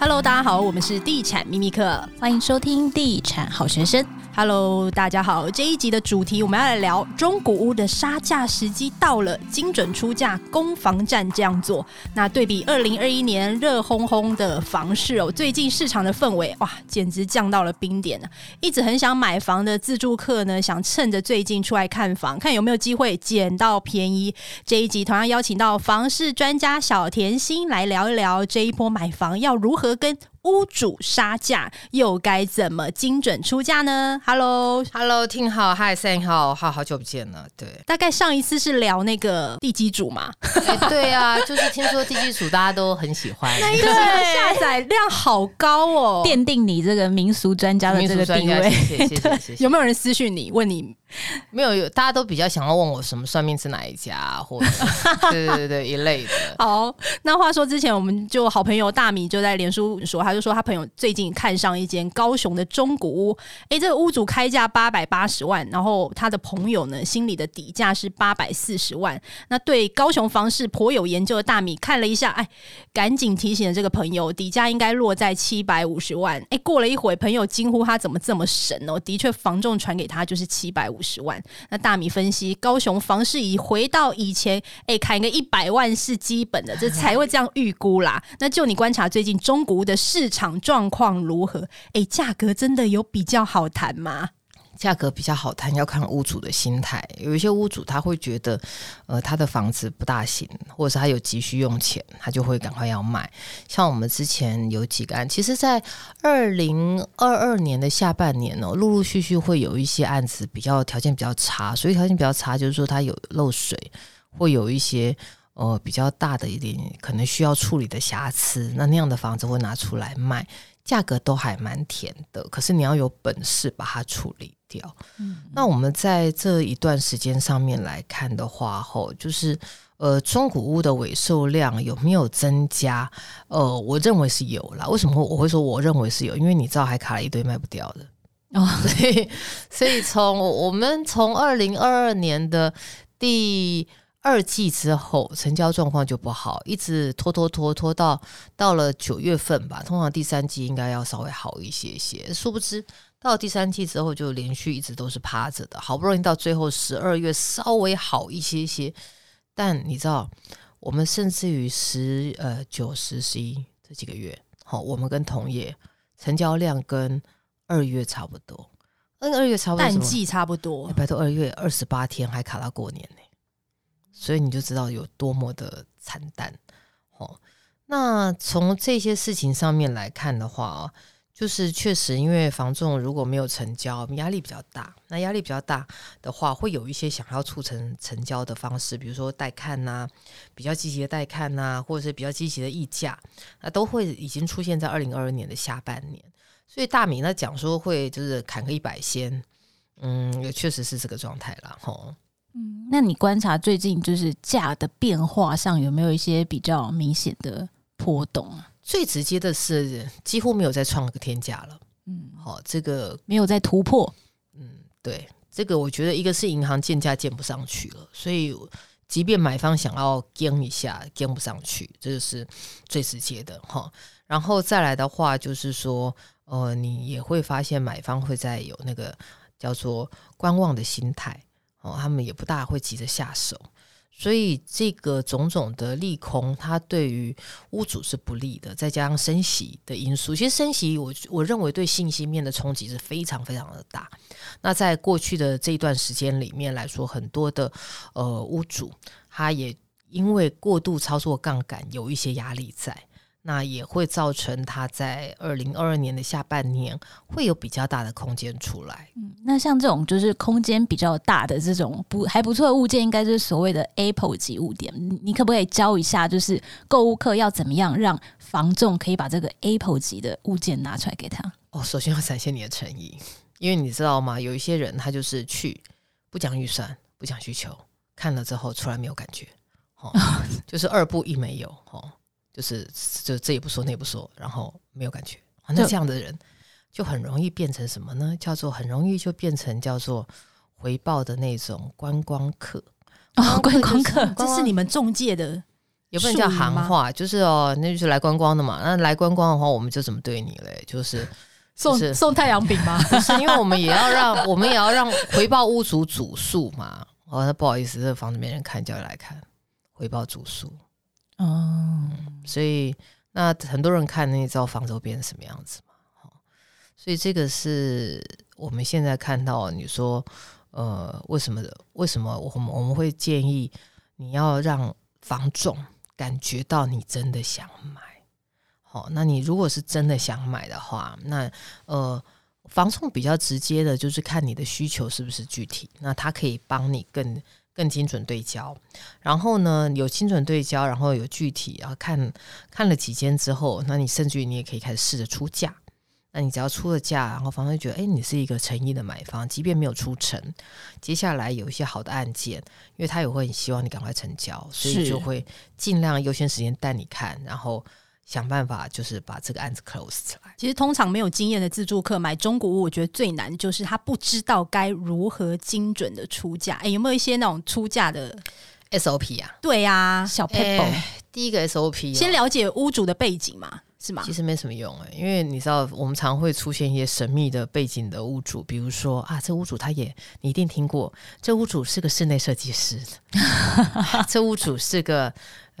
Hello，大家好，我们是地产秘密课，欢迎收听地产好学生。Hello，大家好，这一集的主题我们要来聊中古屋的杀价时机到了，精准出价，攻防战这样做。那对比二零二一年热烘烘的房市哦，最近市场的氛围哇，简直降到了冰点了。一直很想买房的自住客呢，想趁着最近出来看房，看有没有机会捡到便宜。这一集同样邀请到房市专家小甜心来聊一聊这一波买房要如何跟屋主杀价又该怎么精准出价呢？Hello，Hello，听好，Hi，Sam，好好好久不见了。对，大概上一次是聊那个地基主嘛？欸、对啊，就是听说地基主大家都很喜欢，那个下载量好高哦，奠定你这个民俗专家的这个地位。谢谢，谢谢，谢谢。有没有人私讯你问你？没有，有大家都比较想要问我什么算命是哪一家，或者 对对对对一类的。好，那话说之前我们就好朋友大米就在脸书说，他他就说他朋友最近看上一间高雄的中古屋，哎，这个屋主开价八百八十万，然后他的朋友呢心里的底价是八百四十万。那对高雄房市颇有研究的大米看了一下，哎，赶紧提醒了这个朋友，底价应该落在七百五十万。哎，过了一会，朋友惊呼他怎么这么神哦？的确，房仲传给他就是七百五。十万，那大米分析，高雄房市已回到以前，哎，砍个一百万是基本的，这才会这样预估啦。那就你观察最近中古屋的市市场状况如何？哎，价格真的有比较好谈吗？价格比较好谈，要看屋主的心态。有一些屋主他会觉得，呃，他的房子不大行，或者是他有急需用钱，他就会赶快要卖。像我们之前有几个案，其实，在二零二二年的下半年哦，陆陆续续会有一些案子比较条件比较差，所以条件比较差，就是说它有漏水，会有一些呃比较大的一点可能需要处理的瑕疵，那那样的房子会拿出来卖。价格都还蛮甜的，可是你要有本事把它处理掉。嗯，那我们在这一段时间上面来看的话，吼，就是呃，中古屋的尾售量有没有增加？呃，我认为是有啦。为什么我会说我认为是有？因为你知道还卡了一堆卖不掉的哦，所以所以从我们从二零二二年的第。二季之后成交状况就不好，一直拖拖拖拖到到了九月份吧。通常第三季应该要稍微好一些些，殊不知到了第三季之后就连续一直都是趴着的。好不容易到最后十二月稍微好一些些，但你知道，我们甚至于十呃九十十一这几个月，好，我们跟同业成交量跟二月差不多，跟二月差不多，淡季差不多。拜托，二月二十八天还卡到过年呢。所以你就知道有多么的惨淡，哦。那从这些事情上面来看的话，就是确实因为房仲如果没有成交，压力比较大。那压力比较大的话，会有一些想要促成成交的方式，比如说带看呐，比较积极的带看呐，或者是比较积极的议价，那都会已经出现在二零二二年的下半年。所以大米呢讲说会就是砍个一百先，嗯，也确实是这个状态了，吼。嗯，那你观察最近就是价的变化上有没有一些比较明显的波动啊？最直接的是几乎没有再创个天价了。嗯，好，这个没有再突破。嗯，对，这个我觉得一个是银行建价建不上去了，所以即便买方想要跟一下，跟不上去，这就是最直接的哈。然后再来的话，就是说，呃，你也会发现买方会在有那个叫做观望的心态。哦，他们也不大会急着下手，所以这个种种的利空，它对于屋主是不利的。再加上升息的因素，其实升息我我认为对信息面的冲击是非常非常的大。那在过去的这一段时间里面来说，很多的呃屋主，他也因为过度操作杠杆，有一些压力在。那也会造成他在二零二二年的下半年会有比较大的空间出来。嗯，那像这种就是空间比较大的这种不还不错的物件，应该就是所谓的 Apple 级物件。你可不可以教一下，就是购物客要怎么样让房仲可以把这个 Apple 级的物件拿出来给他？哦，首先要展现你的诚意，因为你知道吗？有一些人他就是去不讲预算，不讲需求，看了之后出来没有感觉，哦，就是二不一没有，哦。就是就这也不说那也不说，然后没有感觉，那这样的人就很容易变成什么呢？叫做很容易就变成叫做回报的那种观光客哦，观光客，这是你们中介的也不能叫行话，就是哦，那就是来观光的嘛。那来观光的话，我们就怎么对你嘞？就是 送就是送太阳饼吗？不是，因为我们也要让我们也要让回报屋主主宿嘛。哦，那不好意思，这个房子没人看，叫你来看回报主宿。哦、所以那很多人看，那你知道房子会变成什么样子吗？所以这个是我们现在看到，你说呃，为什么为什么我们我们会建议你要让房仲。感觉到你真的想买，好，那你如果是真的想买的话，那呃，房仲比较直接的就是看你的需求是不是具体，那他可以帮你更更精准对焦。然后呢，有精准对焦，然后有具体，然后看看了几间之后，那你甚至于你也可以开始试着出价。那你只要出了价，然后房东觉得，哎，你是一个诚意的买方，即便没有出成，接下来有一些好的案件，因为他也会很希望你赶快成交，所以就会尽量优先时间带你看，然后想办法就是把这个案子 close 起来。其实通常没有经验的自助客买中古屋，我觉得最难就是他不知道该如何精准的出价。哎，有没有一些那种出价的 SOP 啊？对呀，小 paper。第一个 SOP，先了解屋主的背景嘛。是吗？其实没什么用哎、欸，因为你知道，我们常会出现一些神秘的背景的屋主，比如说啊，这屋主他也你一定听过，这屋主是个室内设计师，这屋主是个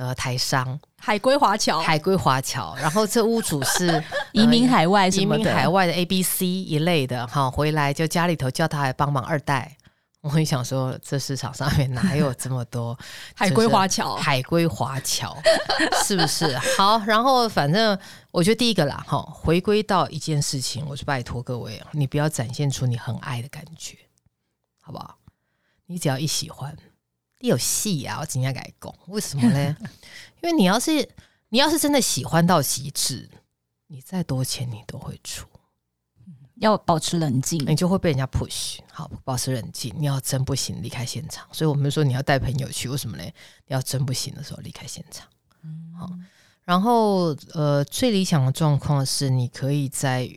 呃台商，海归华侨，海归华侨，然后这屋主是、呃、移民海外，移民海外的 A B C 一类的哈，回来就家里头叫他来帮忙二代。我很想说，这市场上面哪有这么多 海归华侨？海归华侨是不是？好，然后反正我觉得第一个啦，哈，回归到一件事情，我就拜托各位，你不要展现出你很爱的感觉，好不好？你只要一喜欢，你有戏啊！我今天改讲，为什么呢？因为你要是你要是真的喜欢到极致，你再多钱你都会出。要保持冷静，你就会被人家 push。好，保持冷静。你要真不行，离开现场。所以我们说你要带朋友去，为什么呢？你要真不行的时候离开现场。嗯，好。然后呃，最理想的状况是，你可以在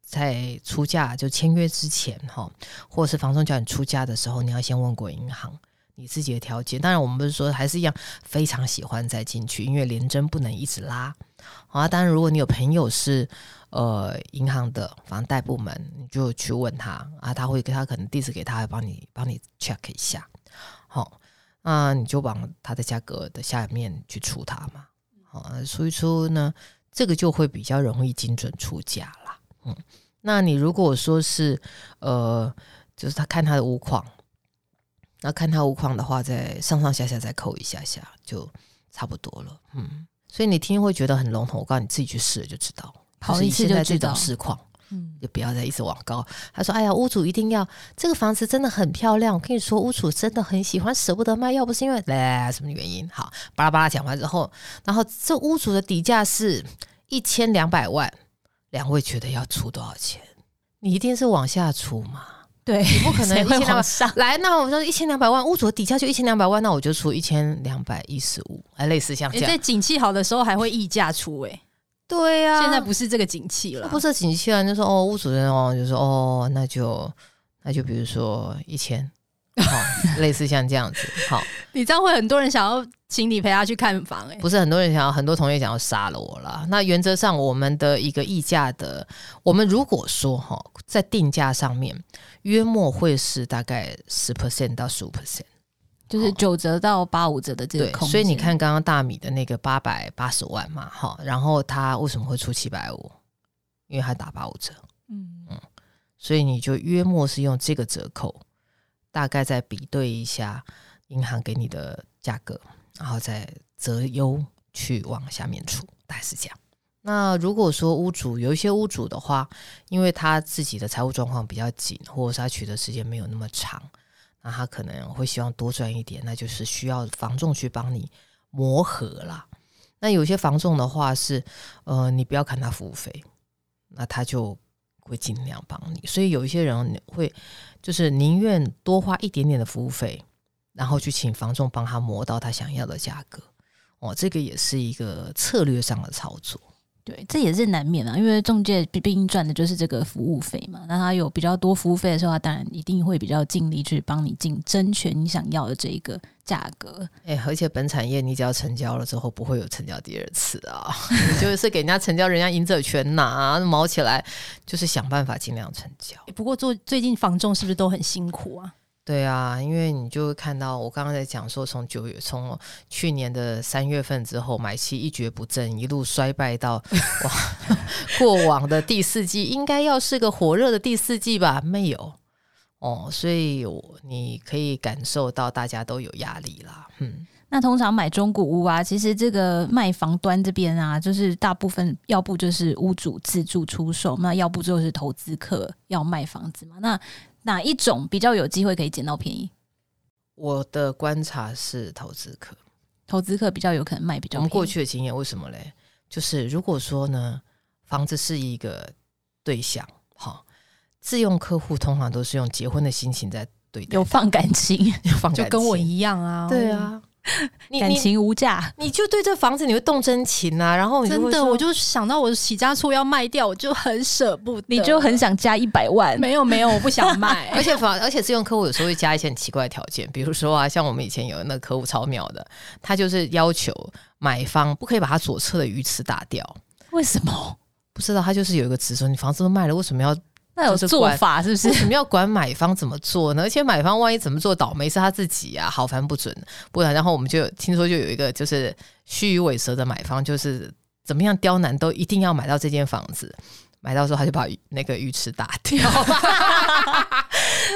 在出价就签约之前哈，或者是房东叫你出价的时候，你要先问过银行你自己的条件。当然，我们不是说还是一样非常喜欢再进去，因为廉征不能一直拉。啊，当然，如果你有朋友是。呃，银行的房贷部门，你就去问他啊，他会给他可能地址给他，帮你帮你 check 一下，好，那你就往他的价格的下面去出他嘛，好，出一出呢，这个就会比较容易精准出价啦。嗯，那你如果说是呃，就是他看他的屋况，那看他屋况的话，再上上下下再扣一下下，就差不多了。嗯，所以你听会觉得很笼统，我告诉你自己去试了就知道。好一次就知道市况，嗯，就不要再一直往高。他说：“哎呀，屋主一定要这个房子真的很漂亮。我跟你说，屋主真的很喜欢，舍不得卖。要不是因为来什么原因？好，巴拉巴拉讲完之后，然后这屋主的底价是一千两百万，两位觉得要出多少钱？你一定是往下出嘛？对，你不可能一千两百上来。那我说一千两百万，屋主的底价就一千两百万，那我就出一千两百一十五，哎类似像这样。在景气好的时候还会溢价出哎、欸。”对呀、啊，现在不是这个景气了，不是景气了，就说哦，屋主人哦，就说哦，那就那就比如说一千，好，类似像这样子，好，你这样会很多人想要请你陪他去看房、欸，哎，不是很多人想要，很多同学想要杀了我了。那原则上，我们的一个议价的，我们如果说哈，在定价上面，约莫会是大概十 percent 到十五。percent。就是九折到八五折的这个空间，所以你看刚刚大米的那个八百八十万嘛，哈，然后他为什么会出七百五？因为他打八五折，嗯。嗯，所以你就约莫是用这个折扣，大概再比对一下银行给你的价格，然后再择优去往下面出，大概是这样。那如果说屋主有一些屋主的话，因为他自己的财务状况比较紧，或者是他取得时间没有那么长。那他可能会希望多赚一点，那就是需要房仲去帮你磨合啦。那有些房仲的话是，呃，你不要看他服务费，那他就会尽量帮你。所以有一些人会就是宁愿多花一点点的服务费，然后去请房仲帮他磨到他想要的价格。哦，这个也是一个策略上的操作。对，这也是难免啊，因为中介毕竟赚的就是这个服务费嘛。那他有比较多服务费的时候，他当然一定会比较尽力去帮你竞争权你想要的这一个价格。哎，而且本产业你只要成交了之后，不会有成交第二次啊，就是给人家成交，人家赢者全拿，毛起来就是想办法尽量成交。不过做最近房仲是不是都很辛苦啊？对啊，因为你就会看到我刚刚在讲说，从九月从去年的三月份之后，买气一蹶不振，一路衰败到 哇，过往的第四季应该要是个火热的第四季吧？没有哦，所以你可以感受到大家都有压力啦。嗯，那通常买中古屋啊，其实这个卖房端这边啊，就是大部分要不就是屋主自住出售，那要不就是投资客要卖房子嘛，那。哪一种比较有机会可以捡到便宜？我的观察是投资客，投资客比较有可能卖比较。我们过去的经验为什么嘞？就是如果说呢，房子是一个对象，哈，自用客户通常都是用结婚的心情在对待，有放感情，有放感情，就跟我一样啊，对啊。感情无价，你就对这房子你会动真情啊，然后你真的，我就想到我起家厝要卖掉，我就 很舍不得，你就很想加一百万。没有没有，我不想卖。而且房，而且自用客户有时候会加一些很奇怪的条件，比如说啊，像我们以前有那个客户超妙的，他就是要求买方不可以把他左侧的鱼池打掉。为什么？不知道，他就是有一个词说，你房子都卖了，为什么要？那有做法是不是？为什么要管买方怎么做呢？而且买方万一怎么做倒霉是他自己啊，好烦不准。不然，然后我们就听说就有一个就是虚与委蛇的买方，就是怎么样刁难都一定要买到这间房子，买到时候他就把那个鱼池打掉。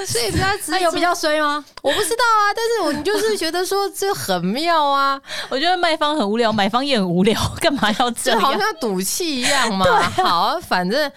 所以他他 有比较衰吗？我不知道啊，但是我就是觉得说这很妙啊。我觉得卖方很无聊，买方也很无聊，干嘛要这样？好像赌气一样嘛。好，反正。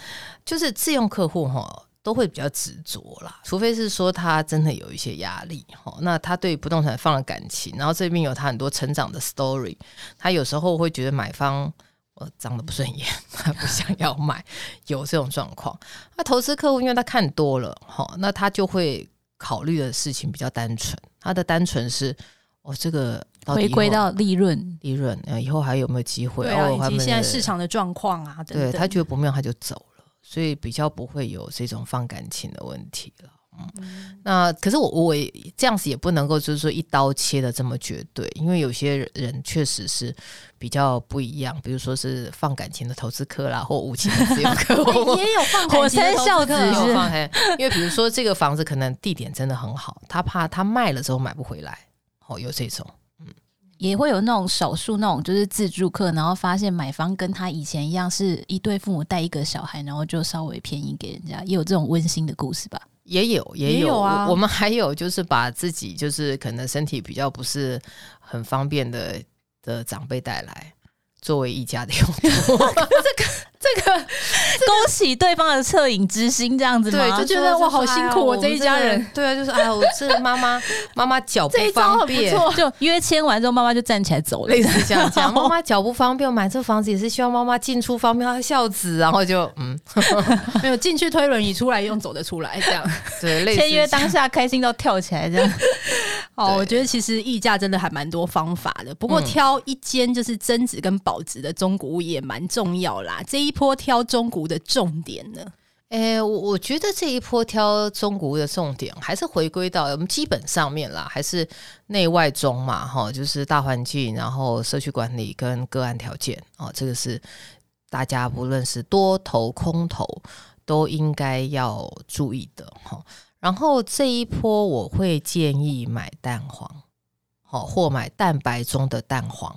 就是自用客户哈，都会比较执着啦，除非是说他真的有一些压力哈，那他对不动产放了感情，然后这边有他很多成长的 story，他有时候会觉得买方呃长得不顺眼，他不想要买，有这种状况。那投资客户因为他看多了哈，那他就会考虑的事情比较单纯，他的单纯是哦这个回归到利润，利润呃以后还有没有机会？对啊，以及现在市场的状况啊等等，对他觉得不妙他就走了。所以比较不会有这种放感情的问题了，嗯，嗯，那可是我我这样子也不能够就是说一刀切的这么绝对，因为有些人确实是比较不一样，比如说是放感情的投资客啦，或无情的自由客，也有放感情的投资客，有放嘿，因为比如说这个房子可能地点真的很好，他怕他卖了之后买不回来，哦，有这种。也会有那种少数那种就是自助客，然后发现买方跟他以前一样是一对父母带一个小孩，然后就稍微便宜给人家，也有这种温馨的故事吧？也有，也有，啊我。我们还有就是把自己就是可能身体比较不是很方便的的长辈带来，作为一家的用途。这个。这个恭喜对方的恻隐之心，这样子吗？对，就觉得哇，好辛苦我，这一家人。对啊，就是哎呀，我这妈妈妈妈脚不方便，就约签完之后，妈妈就站起来走了，类似这样讲。妈妈脚不方便，我买这房子也是希望妈妈进出方便，她孝子，然后就嗯，没有进去推轮椅，出来用走得出来，这样。对，签约当下开心到跳起来，这样。哦，我觉得其实议价真的还蛮多方法的，不过挑一间就是增值跟保值的中古屋也蛮重要啦。这一波挑中古的重点呢？诶、欸，我我觉得这一波挑中国的重点还是回归到我们基本上面啦，还是内外中嘛，哈，就是大环境，然后社区管理跟个案条件哦，这个是大家不论是多头空头都应该要注意的哈。然后这一波我会建议买蛋黄，好，或买蛋白中的蛋黄，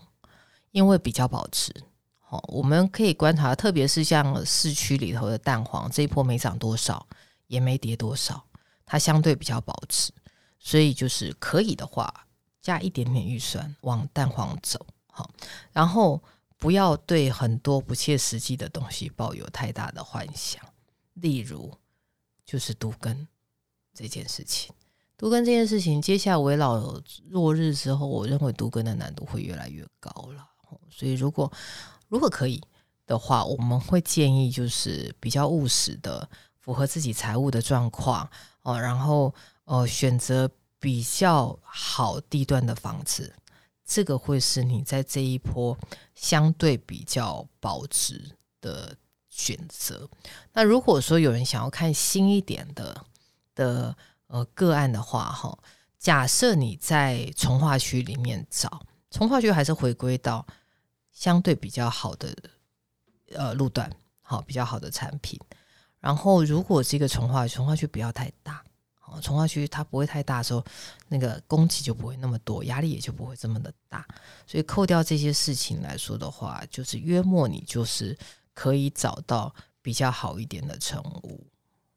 因为比较保值。好，我们可以观察，特别是像市区里头的蛋黄，这一波没涨多少，也没跌多少，它相对比较保值，所以就是可以的话，加一点点预算往蛋黄走。好，然后不要对很多不切实际的东西抱有太大的幻想，例如就是都更。这件事情，都更这件事情，接下来危老落日之后，我认为都更的难度会越来越高了。所以，如果如果可以的话，我们会建议就是比较务实的，符合自己财务的状况哦，然后呃选择比较好地段的房子，这个会是你在这一波相对比较保值的选择。那如果说有人想要看新一点的的呃个案的话，哈，假设你在从化区里面找，从化区还是回归到相对比较好的呃路段，好，比较好的产品。然后，如果这个从化区，重划区不要太大。从化区它不会太大的时候，那个供给就不会那么多，压力也就不会这么的大。所以扣掉这些事情来说的话，就是约莫你就是可以找到比较好一点的成屋。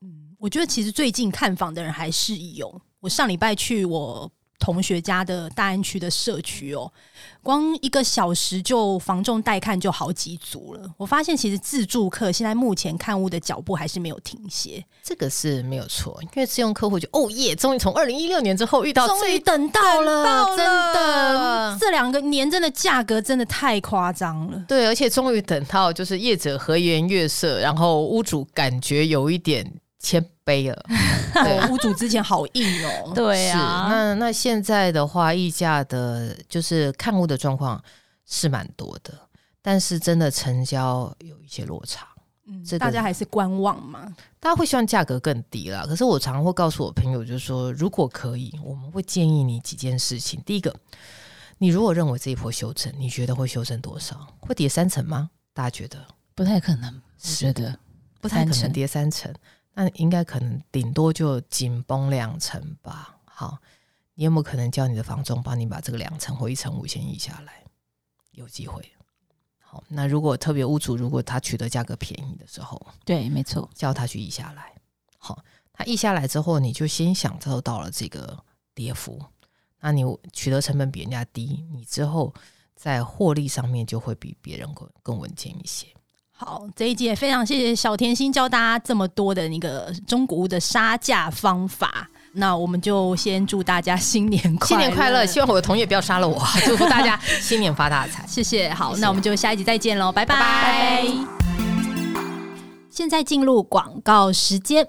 嗯，我觉得其实最近看房的人还是有。我上礼拜去我。同学家的大安区的社区哦，光一个小时就房仲带看就好几组了。我发现其实自住客现在目前看屋的脚步还是没有停歇，这个是没有错。因为自用客户就哦耶，终于从二零一六年之后遇到，终于等到了，到了真的，这两个年真的价格真的太夸张了。对，而且终于等到就是业者和颜悦色，然后屋主感觉有一点。谦卑了，对，屋主之前好硬哦。对啊，那那现在的话，议价的就是看屋的状况是蛮多的，但是真的成交有一些落差。嗯，这个、大家还是观望嘛？大家会希望价格更低啦。可是我常常会告诉我朋友，就是说，如果可以，我们会建议你几件事情。第一个，你如果认为这一波修正，你觉得会修正多少？会跌三成吗？大家觉得不太可能，是的，不太可能跌三成。那应该可能顶多就紧绷两层吧。好，你有没有可能叫你的房仲帮你把这个两层或一层五先移下来？有机会。好，那如果特别屋主如果他取得价格便宜的时候，对，没错，叫他去移下来。好，他议下来之后，你就先享受到了这个跌幅。那你取得成本比人家低，你之后在获利上面就会比别人更更稳健一些。好，这一集也非常谢谢小甜心教大家这么多的那个中古屋的杀价方法。那我们就先祝大家新年快乐，新年快乐！希望我的同业不要杀了我，祝福大家新年发大财。谢谢。好，谢谢，那我们就下一集再见喽，拜拜。拜拜。现在进入广告时间。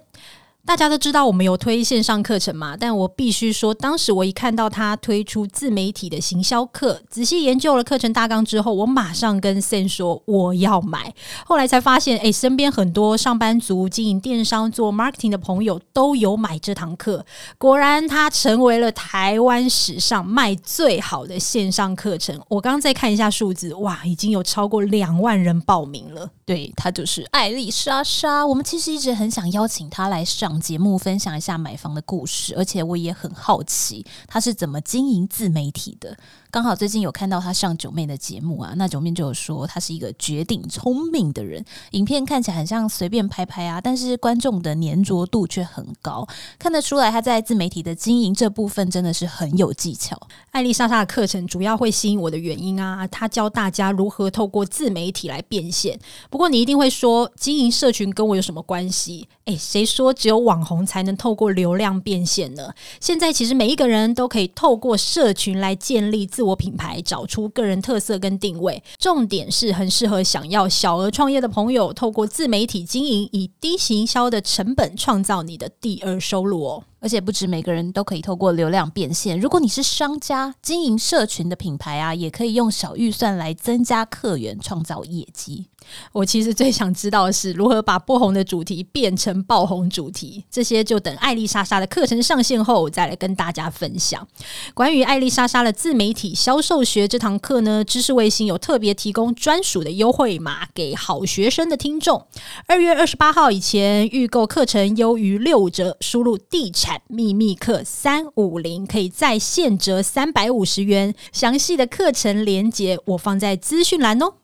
大家都知道我们有推线上课程嘛？但我必须说，当时我一看到他推出自媒体的行销课，仔细研究了课程大纲之后，我马上跟 Sen 说我要买。后来才发现，哎，身边很多上班族经营电商做 marketing 的朋友都有买这堂课。果然，它成为了台湾史上卖最好的线上课程。我刚刚再看一下数字，哇，已经有超过两万人报名了。对，他就是艾丽莎莎。我们其实一直很想邀请他来上。节目分享一下买房的故事，而且我也很好奇他是怎么经营自媒体的。刚好最近有看到他上九妹的节目啊，那九妹就有说他是一个绝顶聪明的人，影片看起来很像随便拍拍啊，但是观众的粘着度却很高，看得出来他在自媒体的经营这部分真的是很有技巧。艾丽莎莎的课程主要会吸引我的原因啊，他教大家如何透过自媒体来变现。不过你一定会说，经营社群跟我有什么关系？诶，谁说只有网红才能透过流量变现呢？现在其实每一个人都可以透过社群来建立自自我品牌，找出个人特色跟定位，重点是很适合想要小额创业的朋友，透过自媒体经营，以低行销的成本创造你的第二收入哦。而且不止每个人都可以透过流量变现，如果你是商家经营社群的品牌啊，也可以用小预算来增加客源，创造业绩。我其实最想知道的是如何把不红的主题变成爆红主题，这些就等艾丽莎莎的课程上线后再来跟大家分享。关于艾丽莎莎的自媒体销售学这堂课呢，知识卫星有特别提供专属的优惠码给好学生的听众，二月二十八号以前预购课程优于六折，输入地产。秘密课三五零可以再现折三百五十元，详细的课程连接我放在资讯栏哦。